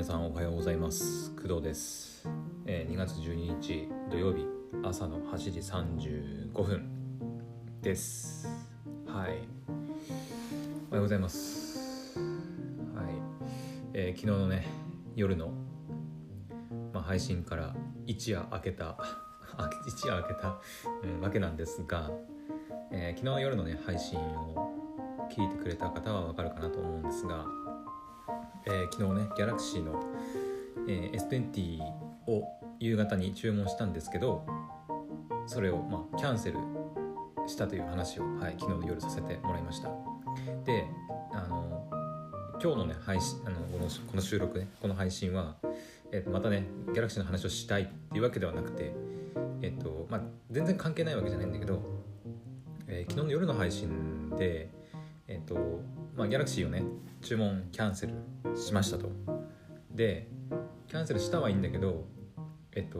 皆さんおはようございます。工藤です、えー、2月12日土曜日朝の8時35分です。はい。おはようございます。はい、えー、昨日のね夜の、まあ、配信から一夜明けた 一夜明けた、うん、わけなんですが、えー、昨日夜のね配信を聞いてくれた方はわかるかなと思うんですがえー、昨日ねギャラクシーの、えー、S20 を夕方に注文したんですけどそれをまあキャンセルしたという話を、はい、昨日の夜させてもらいました。であの今日のね配信あのこのこの収録ねこの配信は、えー、またねギャラクシーの話をしたいっていうわけではなくてえっ、とまあ全然関係ないわけじゃないんだけど、えー、昨日の夜の配信でえっ、とまあ、ギャラクシーをね注文キャンセルしましたと。でキャンセルしたはいいんだけどえっと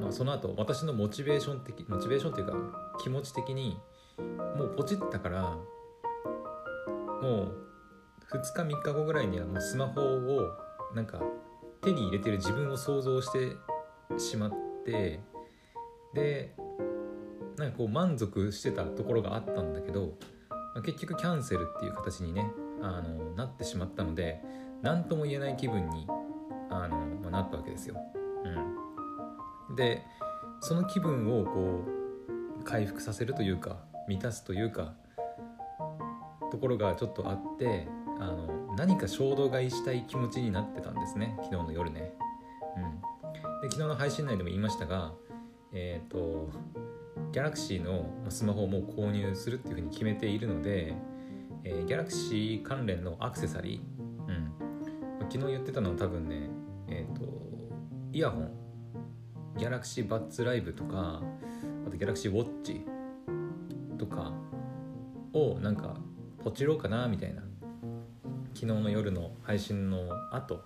まあその後私のモチベーション的モチベーションっていうか気持ち的にもうポチったからもう2日3日後ぐらいにはもうスマホをなんか手に入れてる自分を想像してしまってでなんかこう満足してたところがあったんだけどまあ、結局キャンセルっていう形にねあのなってしまったので何とも言えない気分にあの、まあ、なったわけですよ。うん、でその気分をこう回復させるというか満たすというかところがちょっとあってあの何か衝動買いしたい気持ちになってたんですね昨日の夜ね。うん、で昨日の配信内でも言いましたがえっ、ー、とギャラクシーのスマホをもう購入するっていうふうに決めているので、えー、ギャラクシー関連のアクセサリー、うん、昨日言ってたのは多分ね、えっ、ー、と、イヤホン、ギャラクシーバッツライブとか、あとギャラクシーウォッチとかをなんかポチろうかなみたいな。昨日の夜の配信の後、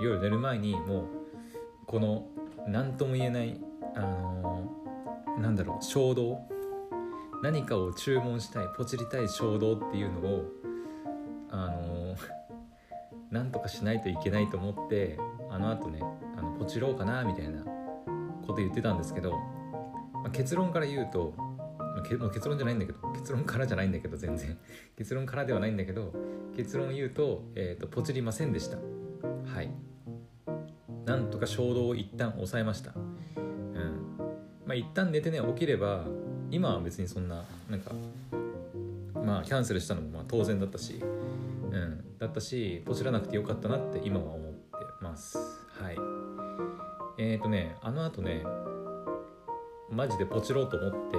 夜寝る前にもうこの何とも言えないあのなんだろう衝動。何かを注文したいポチりたい衝動っていうのをあのなんとかしないといけないと思ってあのあとねあのポチろうかなみたいなこと言ってたんですけど、まあ、結論から言うと、結論じゃないんだけど結論からじゃないんだけど全然。結論からではないんだけど結論を言うと,、えーと、ポチりませんでした。はい。なんとか衝動を一旦抑えました。まあ一旦寝てね起きれば今は別にそんななんかまあキャンセルしたのもまあ当然だったし、うん、だったしポチらなくてよかったなって今は思ってます。はい。えっ、ー、とねあのあとねマジでポチろうと思って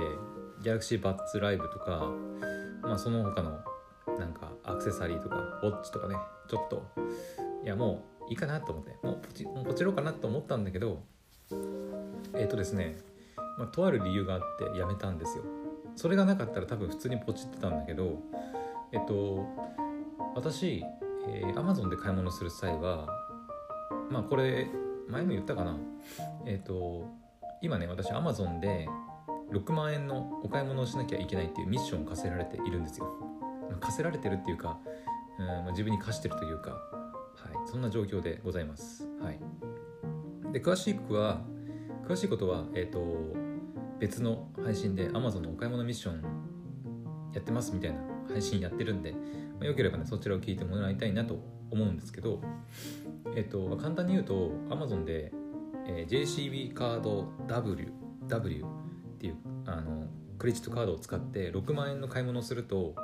ギャラクシーバッツライブとかまあその他のなんかアクセサリーとかウォッチとかねちょっといやもういいかなと思ってもうポチポチろうかなと思ったんだけどえっ、ー、とですねまあ、とある理由があってやめたんですよ。それがなかったら多分普通にポチってたんだけどえっと私、えー、Amazon で買い物する際はまあこれ前も言ったかな。えっと今ね私 Amazon で6万円のお買い物をしなきゃいけないっていうミッションを課せられているんですよ、まあ、課せられてるっていうか、うんまあ、自分に課してるというか、はい、そんな状況でございます、はい、で詳しくは詳しいことは、えっ、と別の配信で Amazon のお買い物ミッションやってますみたいな配信やってるんで、まあ、よければねそちらを聞いてもらいたいなと思うんですけどえっと簡単に言うと Amazon で、えー、JCB カード W, w っていうあのクレジットカードを使って6万円の買い物をすると、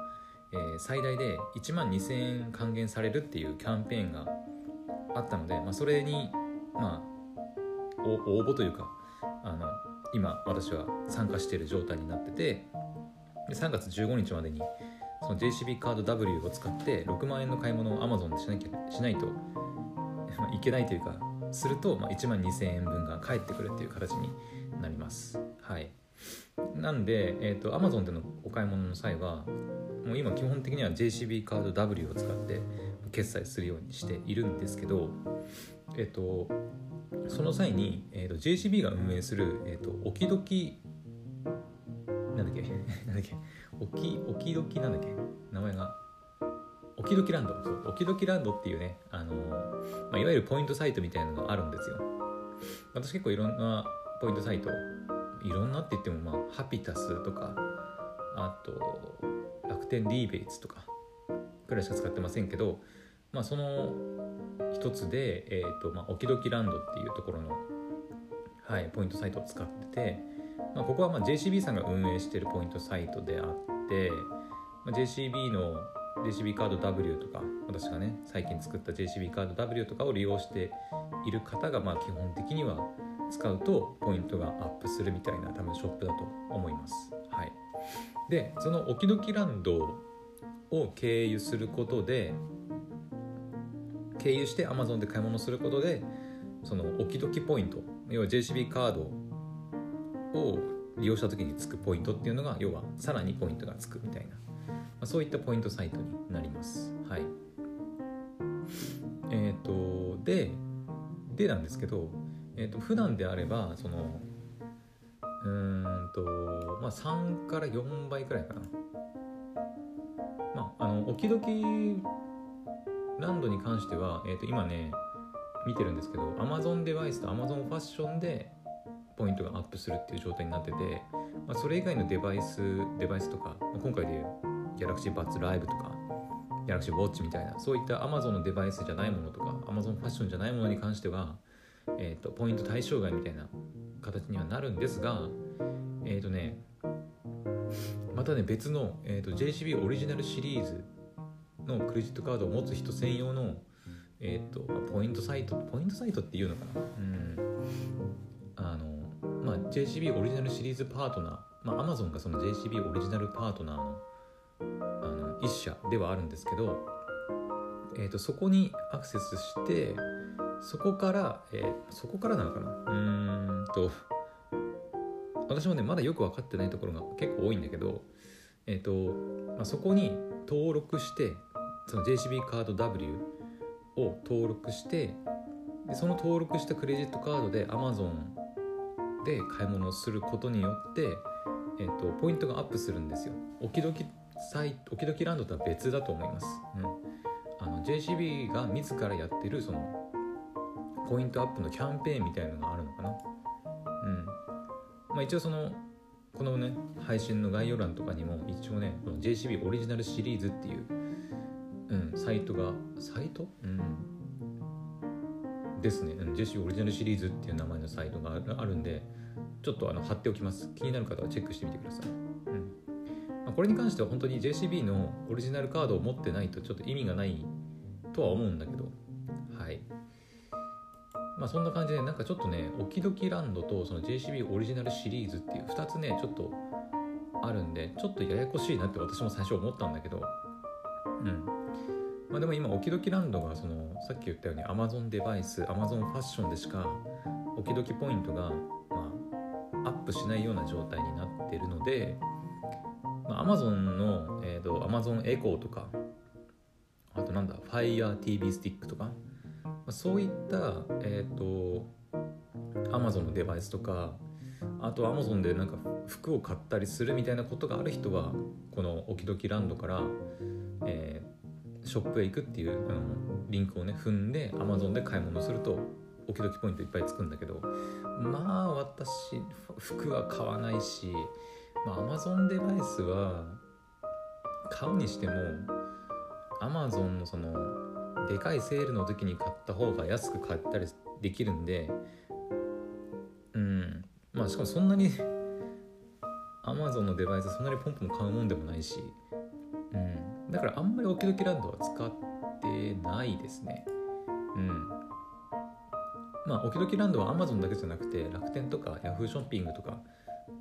えー、最大で1万2000円還元されるっていうキャンペーンがあったので、まあ、それにまあ応募というか今私は参加している状態になっててで3月15日までにその JCB カード W を使って6万円の買い物を Amazon でしなきゃしないと いけないというかすると、まあ、1万2000円分が返ってくるっていう形になります。はい。なんで、えーと、Amazon でのお買い物の際はもう今基本的には JCB カード W を使って決済するようにしているんですけどえっ、ー、とその際に、えーと、JCB が運営する、えーと、おきどきなんだっけ？なんだっけ？おきおきどきなんだっけ？名前がおオキドキランド。そうオキドキランドっていうねあの、まあ、いわゆるポイントサイトみたいなのがあるんですよ。私結構いろんなポイントサイトいろんなって言ってもまあハピタスとかあと楽天リーベイツとかくらいしか使ってませんけどまあその一つで、えーとまあ、オキドキランドっていうところの、はい、ポイントサイトを使ってて、まあ、ここはまあ JCB さんが運営してるポイントサイトであって、まあ、JCB の JCB カード W とか私がね最近作った JCB カード W とかを利用している方がまあ基本的には使うとポイントがアップするみたいな多分ショップだと思います。はい、でそのオキドキランドを経由することで経由して Amazon で買い物することでそのオキドキポイント要は JCB カードを利用した時につくポイントっていうのが要はさらにポイントがつくみたいな、まあ、そういったポイントサイトになります。はい。えっ、ー、とででなんですけど、えーと、普段であればそのうんとまあ3から4倍くらいかな。まああのオキドキランドに関しては、えー、と今ね見てるんですけど Amazon デバイスと Amazon ファッションでポイントがアップするっていう状態になってて、まあ、それ以外のデバイスデバイスとか、まあ、今回でいう Galaxy Buds Live とか Galaxy Watch みたいなそういった Amazon のデバイスじゃないものとか Amazon ファッションじゃないものに関しては、えーと、ポイント対象外みたいな形にはなるんですがえっ、ー、とねまたね別の、えーと、JCB オリジナルシリーズのクレジットカードを持つ人専用の、えーとポイントサイトポイントサイトっていうのかな？うん。あのまあ JCB オリジナルシリーズパートナー。まあ Amazon がその JCB オリジナルパートナーのあの一社ではあるんですけど、えーと、そこにアクセスしてそこから、えー、そこからなのかな？うんと私もねまだよく分かってないところが結構多いんだけど、えーとまあ、そこに登録してその JCB カード W を登録してでその登録したクレジットカードで Amazon で買い物をすることによって、えーと、ポイントがアップするんですよ。おきどきサイおきどきランドとは別だと思います。うん、あの JCB が自らやってるそのポイントアップのキャンペーンみたいなのがあるのかな。うんまあ、一応そのこのね配信の概要欄とかにも一応ねこの JCB オリジナルシリーズっていう、うん、サイトがサイト？うん。ですね。JCB オリジナルシリーズっていう名前のサイトがあるんでちょっとあの貼っておきます。気になる方はチェックしてみてください、うん。まあ、これに関しては本当に JCB のオリジナルカードを持ってないとちょっと意味がないとは思うんだけど。はい。まあそんな感じでなんかちょっとねオキドキランドとその JCB オリジナルシリーズっていう2つねちょっとあるんでちょっとややこしいなって私も最初思ったんだけど。うん。まあでも今オキドキランドがそのさっき言ったように Amazon デバイス Amazon ファッションでしかオキドキポイントが、まあ、アップしないような状態になっているので、まあ、Amazon の、えーと、Amazon エコーとかあとなんだ Fire TV スティックとかまあそういった、えーと、Amazon のデバイスとかあと Amazon でなんか服を買ったりするみたいなことがある人はこのオキドキランドから、えー、ショップへ行くっていうあのリンクをね踏んで Amazon で買い物するとオキドキポイントいっぱいつくんだけどまあ私服は買わないし、まあ、Amazon デバイスは買うにしても Amazon のそのでかいセールの時に買った方が安く買ったりできるんでうんまあしかもそんなに Amazon のデバイスそんなにポンポン買うもんでもないし、だからあんまりオキドキランドは使ってないですね。うん。まあオキドキランドは Amazon だけじゃなくて楽天とか Yahoo ショッピングとか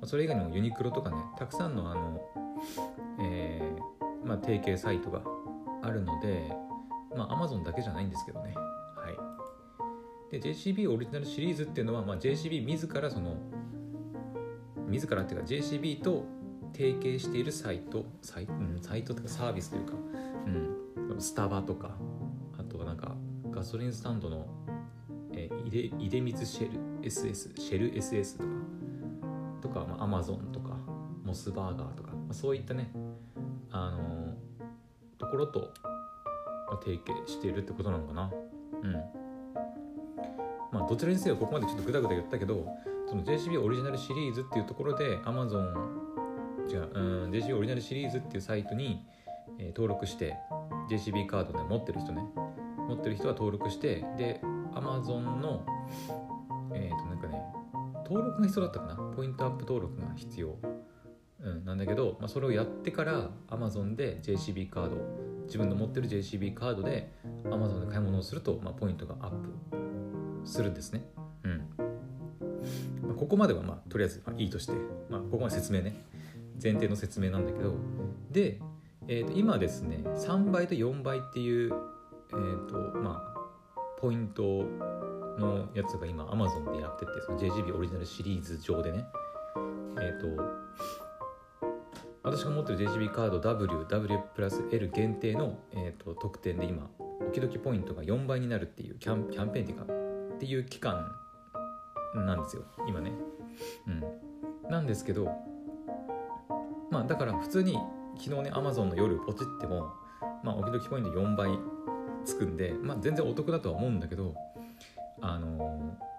それ以外にもユニクロとかねたくさんのあの、えーまあ、提携サイトがあるのでまあ Amazon だけじゃないんですけどね。はい。で JCB オリジナルシリーズっていうのは、まあ、JCB 自らその自らっていうか JCB と提携しているサイトサイ,、うん、サイトとかサービスというか、うん、スタバとかあとはなんかガソリンスタンドの、えー、出出水シェル SS シェル SS とかとか、まあ、Amazon とかモスバーガーとか、まあ、そういったねあのー、ところと提携しているってことなのかな。うん。まあどちらにせよここまでちょっとグダグダ言ったけどその JCB オリジナルシリーズっていうところで Amazon 違ううん JCB オリジナルシリーズっていうサイトに、えー登録して JCB カードね持ってる人ね。持ってる人は登録してで Amazon のえっ、となんかね登録が必要だったかな。ポイントアップ登録が必要、うん、なんだけど、まあ、それをやってから Amazon で JCB カード自分の持ってる JCB カードで Amazon で買い物をすると、まあ、ポイントがアップするんですね。うん。まあここまではまあとりあえずまあいいとして、まあ、ここまで説明ね。前提の説明なんだけどで、えーと今ですね3倍と4倍っていう、えーとまあ、ポイントのやつが今 Amazon でやっててその JGB オリジナルシリーズ上でね。えっ、と私が持ってる JGB カード WW プラス L 限定の、えー、と特典で今時々ポイントが4倍になるっていうキャンキャンペーンっていうかっていう期間なんですよ今ね。うん。なんですけどまあだから普通に昨日ね Amazon の夜ポチってもまあおきどきポイント4倍つくんでまあ全然お得だとは思うんだけどあのー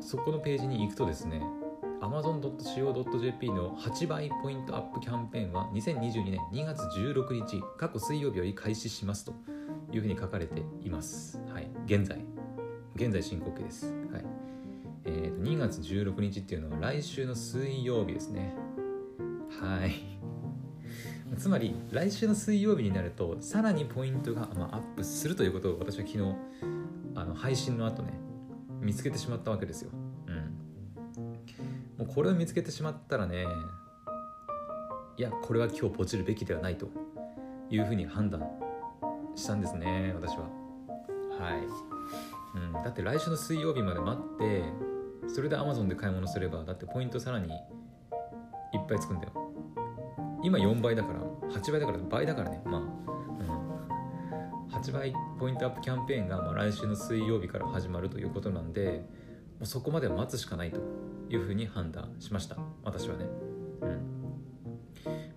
そこのページに行くとですね amazon.co.jp の8倍ポイントアップキャンペーンは2022年2月16日過去水曜日より開始しますというふうに書かれています。はい、現在現在進行形です。はいえーと2月16日っていうのは来週の水曜日ですね。はい。つまり来週の水曜日になるとさらにポイントが、まあ、アップするということを私は昨日あの配信の後ね見つけてしまったわけですよ。うん。もうこれを見つけてしまったらねいやこれは今日ポチるべきではないというふうに判断したんですね私は。はい。うん、だって来週の水曜日まで待ってそれで Amazon で買い物すればだってポイントさらにいっぱいつくんだよ。今4倍だから8倍だから倍だからね。まあ、うん、8倍ポイントアップキャンペーンがま来週の水曜日から始まるということなんでもうそこまで待つしかないというふうに判断しました。私はね。うん。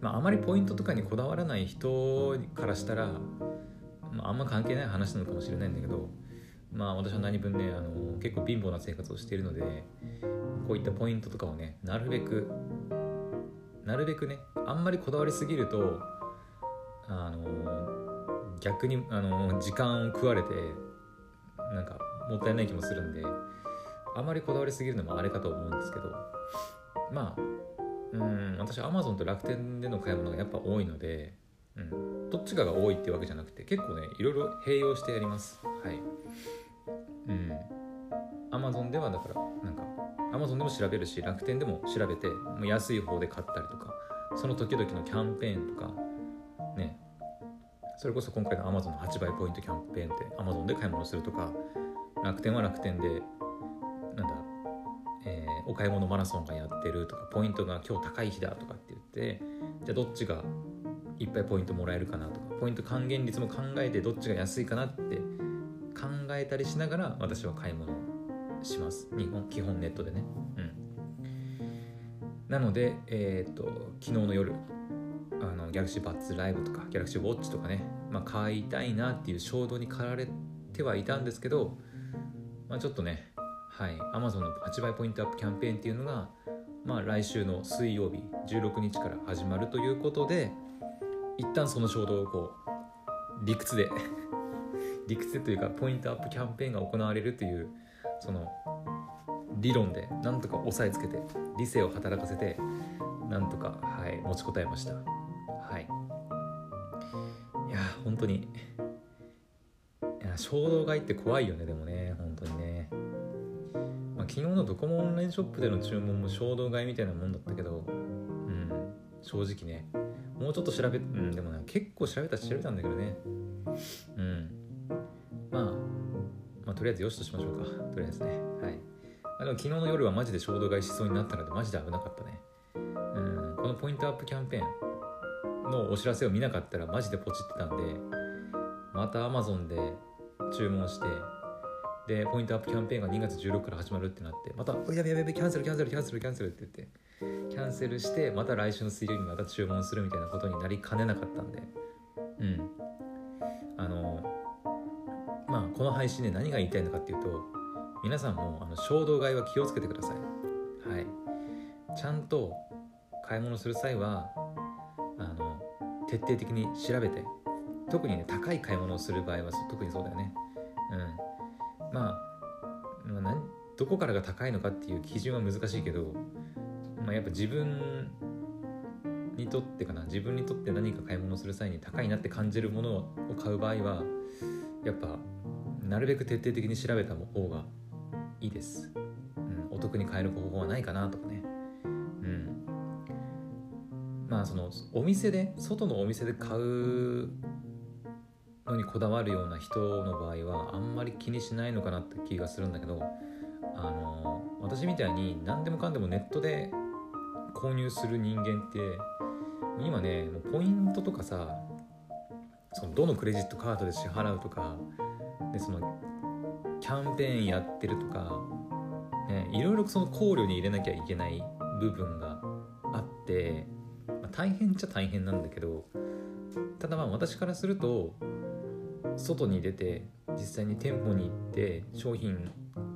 まああまりポイントとかにこだわらない人からしたら、まあ、あんま関係ない話なのかもしれないんだけどまあ私は何分ねあの結構貧乏な生活をしているのでこういったポイントとかをねなるべくなるべくねあんまりこだわりすぎるとあの逆にあの時間を食われてなんかもったいない気もするんであまりこだわりすぎるのもあれかと思うんですけどまあうん私は Amazon と楽天での買い物がやっぱ多いので、うん、どっちかが多いってわけじゃなくて結構ねいろいろ併用してやります。はい。うん。Amazon ではだから Amazon でも調べるし楽天でも調べてもう安い方で買ったりとかその時々のキャンペーンとかね。それこそ今回の Amazon の8倍ポイントキャンペーンって Amazon で買い物するとか楽天は楽天でなんだ、えーお買い物マラソンがやってるとかポイントが今日高い日だとかって言ってじゃあどっちがいっぱいポイントもらえるかなとかポイント還元率も考えてどっちが安いかなって考えたりしながら私は買い物をします。日本基本ネットでね。うん。なのでえっ、と昨日の夜あのギャラクシーバッツライブとかギャラクシーウォッチとかね、まあ、買いたいなっていう衝動に駆られてはいたんですけど、まあ、ちょっとねはい Amazon の8倍ポイントアップキャンペーンっていうのが、まあ、来週の水曜日16日から始まるということで一旦その衝動をこう理屈で理屈というかポイントアップキャンペーンが行われるというその理論でなんとか押さえつけて理性を働かせてなんとか、はい、持ちこたえました。はい。いや本当に。いや衝動買いって怖いよねでもね。本当にね、まあ、昨日のドコモオンラインショップでの注文も衝動買いみたいなもんだったけどうん正直ね。もうちょっと調べうんでもね結構調べたし調べたんだけどね。うん。とりあえずよしとしましょうか。とりあえずね。はい。あでも昨日の夜はマジで衝動買いしそうになったのでマジで危なかったね。うん。このポイントアップキャンペーンのお知らせを見なかったらマジでポチってたんでまた Amazon で注文してでポイントアップキャンペーンが2月16から始まるってなってまた「やべやべやべキャンセルキャンセルキャンセルキャンセル」って言ってキャンセルしてまた来週の水曜日にまた注文するみたいなことになりかねなかったんで。うん。この配信で何が言いたいのかっていうと皆さんもあの衝動買いは気をつけてください。はい。ちゃんと買い物する際はあの徹底的に調べて特にね高い買い物をする場合は特にそうだよね。うん。まあ、まあ、どこからが高いのかっていう基準は難しいけど、まあ、やっぱ自分にとってかな。自分にとって何か買い物する際に高いなって感じるものを買う場合はやっぱなるべく徹底的に調べた方がいいです、うん、お得に買える方法はないかなとかね。うん。まあそのお店で外のお店で買うのにこだわるような人の場合はあんまり気にしないのかなって気がするんだけどあの私みたいに何でもかんでもネットで購入する人間って今ねもうポイントとかさそのどのクレジットカードで支払うとかでそのキャンペーンやってるとか、ね、いろいろその考慮に入れなきゃいけない部分があって、まあ、大変っちゃ大変なんだけどただまあ私からすると外に出て実際に店舗に行って商品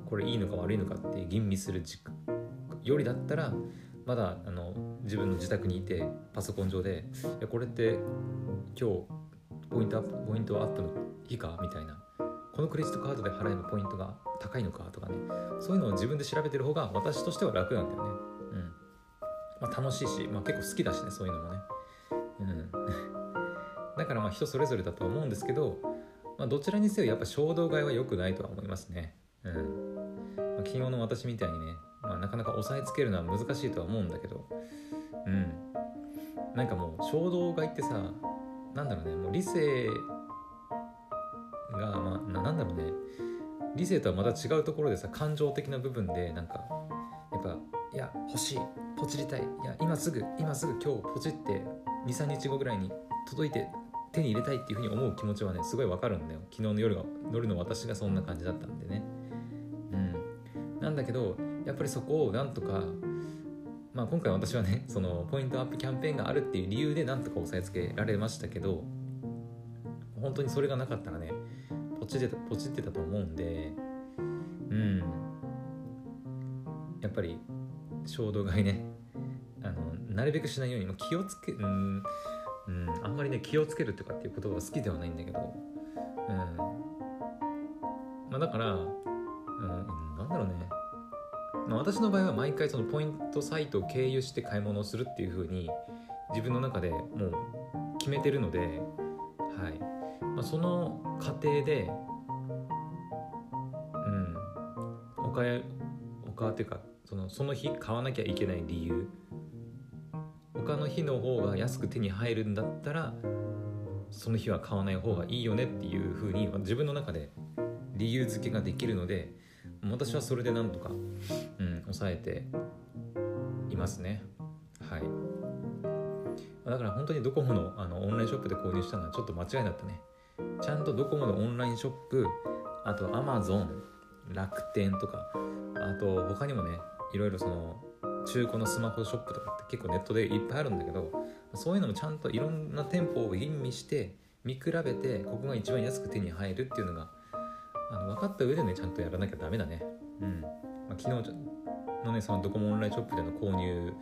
これいいのか悪いのかって吟味する時よりだったらまだあの自分の自宅にいてパソコン上で「いやこれって今日ポイントアップポイントアップの日か?」みたいなこのクレジットカードで払えばポイントが高いのかとかね。そういうのを自分で調べてる方が私としては楽なんだよね。うん。まあ楽しいし、まあ、結構好きだしねそういうのもね。うん。だからまあ人それぞれだとは思うんですけど、まあ、どちらにせよやっぱ衝動買いは良くないとは思いますね。うん、まあ、昨日の私みたいにねまあ、なかなか押さえつけるのは難しいとは思うんだけど。うん。なんかもう衝動買いってさなんだろうねもう理性がまあなんだろうね。理性とはまた違うところでさ感情的な部分でなんかやっぱいや欲しいポチりたいいや今すぐ今すぐ今日ポチって23日後ぐらいに届いて手に入れたいっていうふうに思う気持ちはねすごいわかるんだよ。昨日の夜が夜の私がそんな感じだったんでね。うん。なんだけどやっぱりそこをなんとかまあ今回私はねそのポイントアップキャンペーンがあるっていう理由でなんとか押さえつけられましたけど本当にそれがなかったらねポチってたポチってたと思うんでうん。やっぱり衝動買いね。あのなるべくしないように気をつけうんうん、あんまりね気をつけるとかっていう言葉は好きではないんだけど、うん。まあ、だから、うん、なんだろうね。まあ、私の場合は毎回そのポイントサイトを経由して買い物をするっていう風に自分の中でもう決めてるので、まあ、その過程で、うん、お買いお買っていうかそのその日買わなきゃいけない理由。他の日の方が安く手に入るんだったらその日は買わない方がいいよねっていう風に自分の中で理由付けができるので私はそれでなんとか、うん、抑えていますね。はい。だから本当にドコモのあのオンラインショップで購入したのはちょっと間違いだったね。ちゃんとドコモのオンラインショップあとアマゾン楽天とかあと他にもねいろいろその中古のスマホショップとかって結構ネットでいっぱいあるんだけどそういうのもちゃんといろんな店舗を吟味して見比べてここが一番安く手に入るっていうのがあの分かった上でねちゃんとやらなきゃダメだね。うん、まあ、昨日のねそのドコモオンラインショップでの購入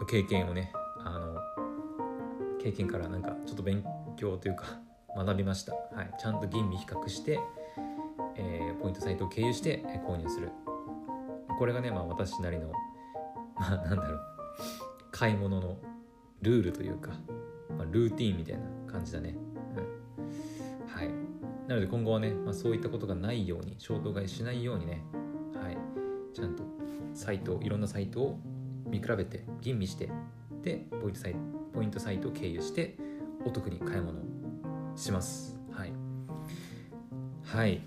の経験をねあの経験からなんかちょっと勉強というか学びました、はい、ちゃんと吟味比較して、えー、ポイントサイトを経由して購入する。これがね、まあ、私なりのまあなんだろう。買い物のルールというか、まあ、ルーティンみたいな感じだね、うん、はい。なので今後はね、まあ、そういったことがないように衝動買いしないようにね、はい、ちゃんとサイトいろんなサイトを見比べて吟味してでポイントサイトポイントサイトを経由してお得に買い物します。はい。はい。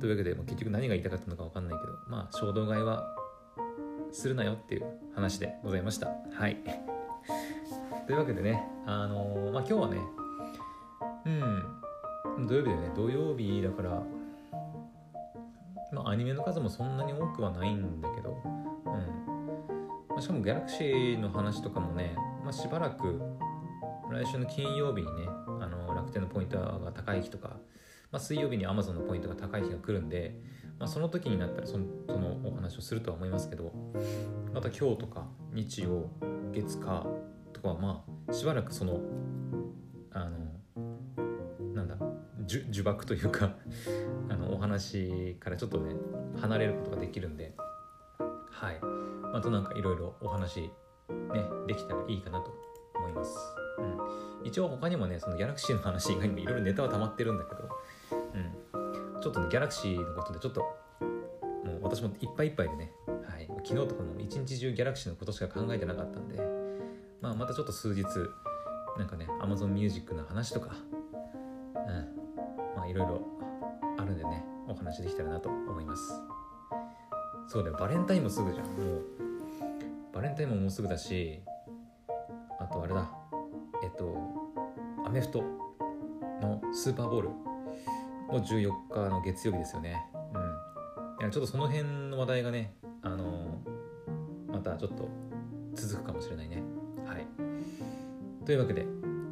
というわけで、結局何が言いたかったのか分かんないけどまあ衝動買いはするなよっていう話でございました。はい。というわけでねあのー、まあ今日はねうん。土曜日だよね土曜日だからまあアニメの数もそんなに多くはないんだけどうん、まあ、しかもギャラクシーの話とかもね、まあ、しばらく来週の金曜日にねあの楽天のポイントが高い日とか、まあ、水曜日に Amazon のポイントが高い日が来るんで、まあ、その時になったらそのそのお話をするとは思いますけどまた今日とか日曜月火とかはまあしばらくそのあのなんだ呪呪縛というか あのお話からちょっとね離れることができるんではい。またなんかいろいろお話ねできたらいいかなと思います、うん、一応他にもねそのギャラクシーの話以外にもいろいろネタは溜まってるんだけど、うん、ちょっとねギャラクシーのことでちょっともう私もいっぱいいっぱいでね、はい、昨日とかも一日中ギャラクシーのことしか考えてなかったんで、まあ、またちょっと数日なんかね Amazon Music の話とか、うん、まあいろいろあるんでねお話できたらなと思います。そうだよバレンタインもすぐじゃんもう。バレンタインももうすぐだしあとあれだ。えっとアメフトのスーパーボールも14日の月曜日ですよね。うん。ちょっとその辺の話題がねあのまたちょっと続くかもしれないね。はい。というわけで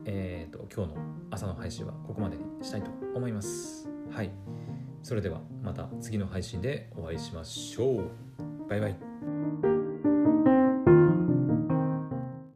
えっ、と今日の朝の配信はここまでにしたいと思います。はい。それではまた次の配信でお会いしましょう。バイバイ。